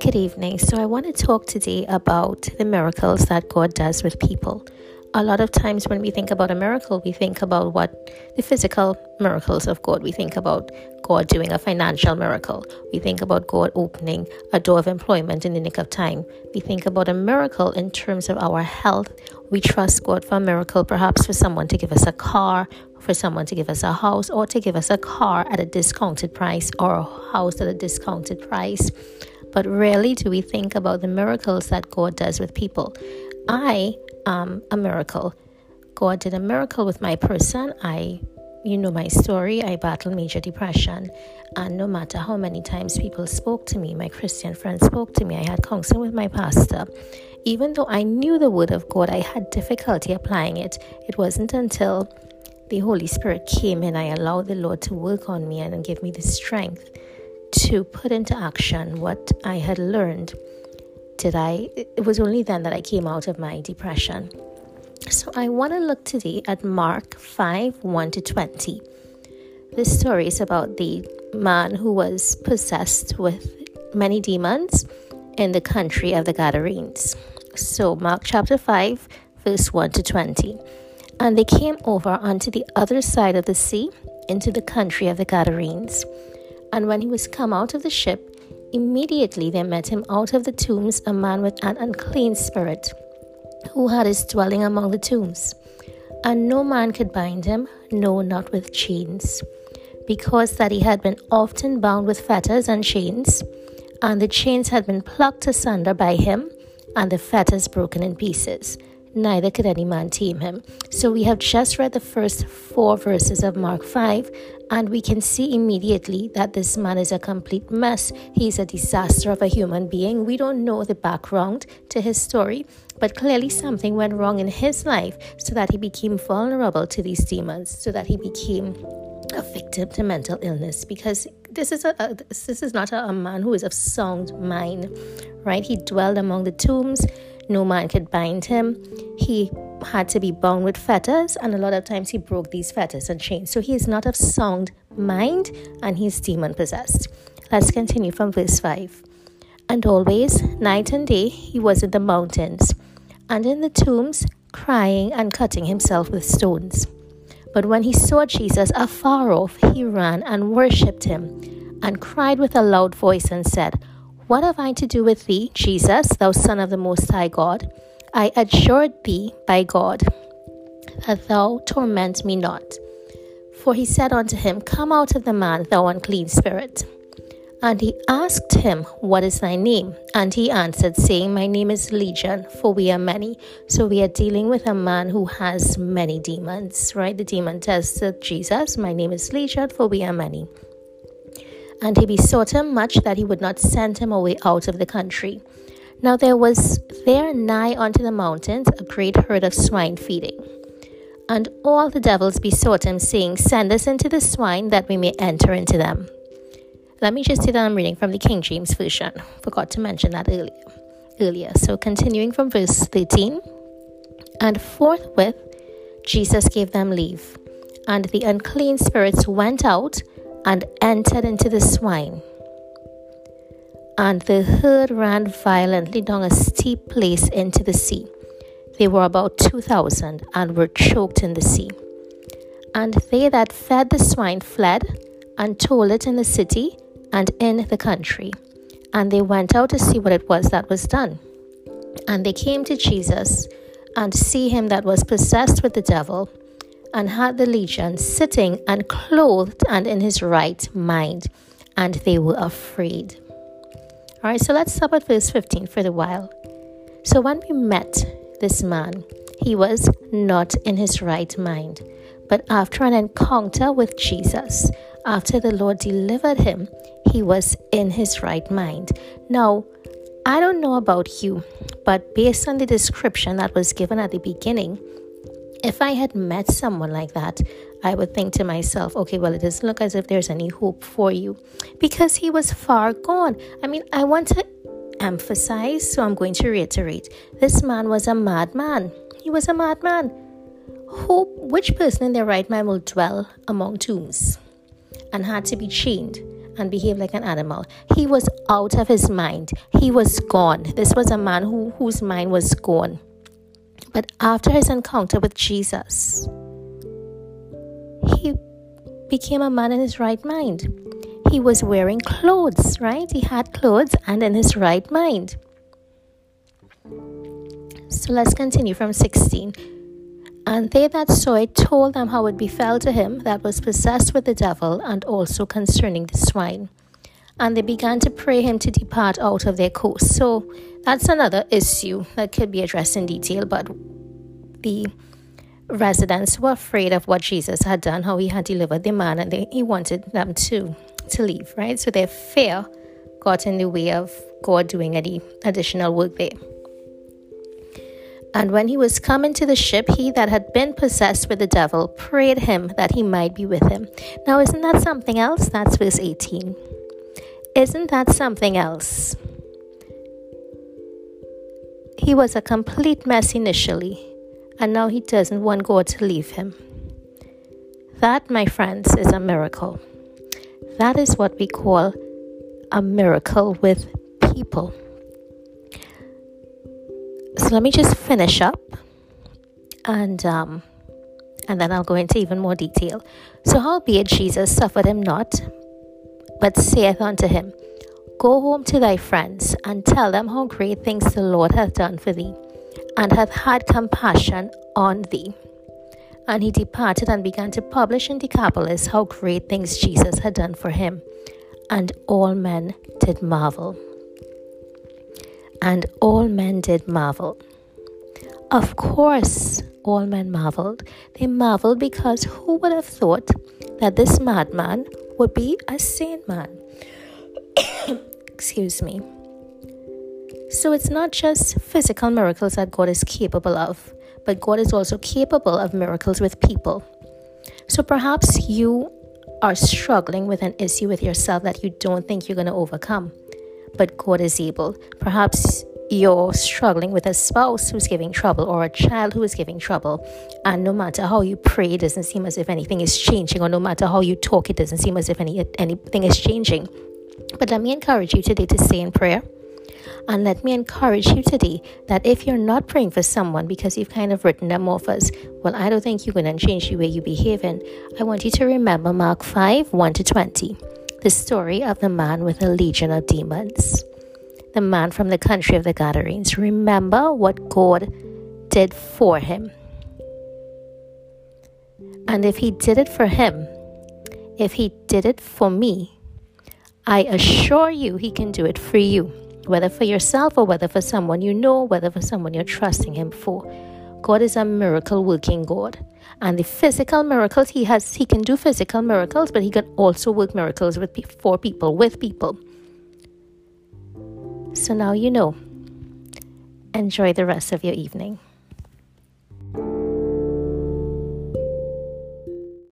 Good evening. So, I want to talk today about the miracles that God does with people. A lot of times, when we think about a miracle, we think about what the physical miracles of God. We think about God doing a financial miracle. We think about God opening a door of employment in the nick of time. We think about a miracle in terms of our health. We trust God for a miracle, perhaps for someone to give us a car, for someone to give us a house, or to give us a car at a discounted price or a house at a discounted price but rarely do we think about the miracles that God does with people. I am a miracle. God did a miracle with my person. I, you know my story. I battled major depression. And no matter how many times people spoke to me, my Christian friends spoke to me, I had counseling with my pastor. Even though I knew the word of God, I had difficulty applying it. It wasn't until the Holy Spirit came and I allowed the Lord to work on me and give me the strength to put into action what I had learned, did I it was only then that I came out of my depression. So I want to look today at Mark 5 1 to 20. This story is about the man who was possessed with many demons in the country of the Gadarenes. So, Mark chapter 5, verse 1 to 20. And they came over unto the other side of the sea into the country of the Gadarenes. And when he was come out of the ship, immediately there met him out of the tombs a man with an unclean spirit, who had his dwelling among the tombs. And no man could bind him, no, not with chains, because that he had been often bound with fetters and chains, and the chains had been plucked asunder by him, and the fetters broken in pieces. Neither could any man tame him. So we have just read the first four verses of Mark 5, and we can see immediately that this man is a complete mess. He's a disaster of a human being. We don't know the background to his story, but clearly something went wrong in his life so that he became vulnerable to these demons, so that he became a victim to mental illness because this is a, a this is not a, a man who is of sound mind right he dwelled among the tombs no man could bind him he had to be bound with fetters, and a lot of times he broke these fetters and chains. So he is not of sound mind and he's demon possessed. Let's continue from verse 5. And always, night and day, he was in the mountains and in the tombs, crying and cutting himself with stones. But when he saw Jesus afar off, he ran and worshipped him, and cried with a loud voice and said, What have I to do with thee, Jesus, thou Son of the Most High God? I adjured thee by God that thou torment me not. For he said unto him, Come out of the man, thou unclean spirit. And he asked him, What is thy name? And he answered, saying, My name is Legion, for we are many. So we are dealing with a man who has many demons, right? The demon tested Jesus, My name is Legion, for we are many. And he besought him much that he would not send him away out of the country. Now there was there nigh unto the mountains a great herd of swine feeding. And all the devils besought him, saying, Send us into the swine, that we may enter into them. Let me just say that I'm reading from the King James Version. Forgot to mention that earlier. Earlier. So continuing from verse 13. And forthwith Jesus gave them leave. And the unclean spirits went out and entered into the swine and the herd ran violently down a steep place into the sea. They were about 2,000 and were choked in the sea. And they that fed the swine fled and told it in the city and in the country. And they went out to see what it was that was done. And they came to Jesus and see him that was possessed with the devil and had the legion sitting and clothed and in his right mind. And they were afraid. All right, so let's stop at verse 15 for the while. So when we met this man, he was not in his right mind. But after an encounter with Jesus, after the Lord delivered him, he was in his right mind. Now, I don't know about you, but based on the description that was given at the beginning, if I had met someone like that, I would think to myself, okay, well, it doesn't look as if there's any hope for you because he was far gone. I mean, I want to emphasize, so I'm going to reiterate this man was a madman. He was a madman. Who, which person in their right mind will dwell among tombs? and had to be chained and behave like an animal. He was out of his mind. He was gone. This was a man who, whose mind was gone. But after his encounter with Jesus, he became a man in his right mind. He was wearing clothes, right? He had clothes and in his right mind. So let's continue from 16. And they that saw it told them how it befell to him that was possessed with the devil, and also concerning the swine. And they began to pray him to depart out of their course. So that's another issue that could be addressed in detail, but the residents were afraid of what Jesus had done, how he had delivered the man, and they, he wanted them to to leave, right? So their fear got in the way of God doing any additional work there. And when he was come into the ship, he that had been possessed with the devil prayed him that he might be with him. Now, isn't that something else? That's verse 18. Isn't that something else? He was a complete mess initially, and now he doesn't want God to leave him. That, my friends, is a miracle. That is what we call a miracle with people. So let me just finish up and um, and then I'll go into even more detail. So howbeit Jesus suffered him not, but saith unto him, Go home to thy friends, and tell them how great things the Lord hath done for thee, and hath had compassion on thee. And he departed and began to publish in Decapolis how great things Jesus had done for him. And all men did marvel and all men did marvel. Of course, all men marveled. They marveled because who would have thought that this madman would be a sane man? Excuse me. So it's not just physical miracles that God is capable of, but God is also capable of miracles with people. So perhaps you are struggling with an issue with yourself that you don't think you're going to overcome but God is able. Perhaps you're struggling with a spouse who's giving trouble or a child who is giving trouble. And no matter how you pray, it doesn't seem as if anything is changing, or no matter how you talk, it doesn't seem as if any, anything is changing. But let me encourage you today to stay in prayer. And let me encourage you today that if you're not praying for someone because you've kind of written them off as, well, I don't think you're going to change the way you behave in, I want you to remember Mark 5 1 to 20 the story of the man with a legion of demons, the man from the country of the Gadarenes. Remember what God did for him. And if he did it for him, if he did it for me, I assure you he can do it for you, whether for yourself or whether for someone you know, whether for someone you're trusting him for. God is a miracle working God. And the physical miracles he has, he can do physical miracles, but he can also work miracles with for people, with people. So now you know. Enjoy the rest of your evening.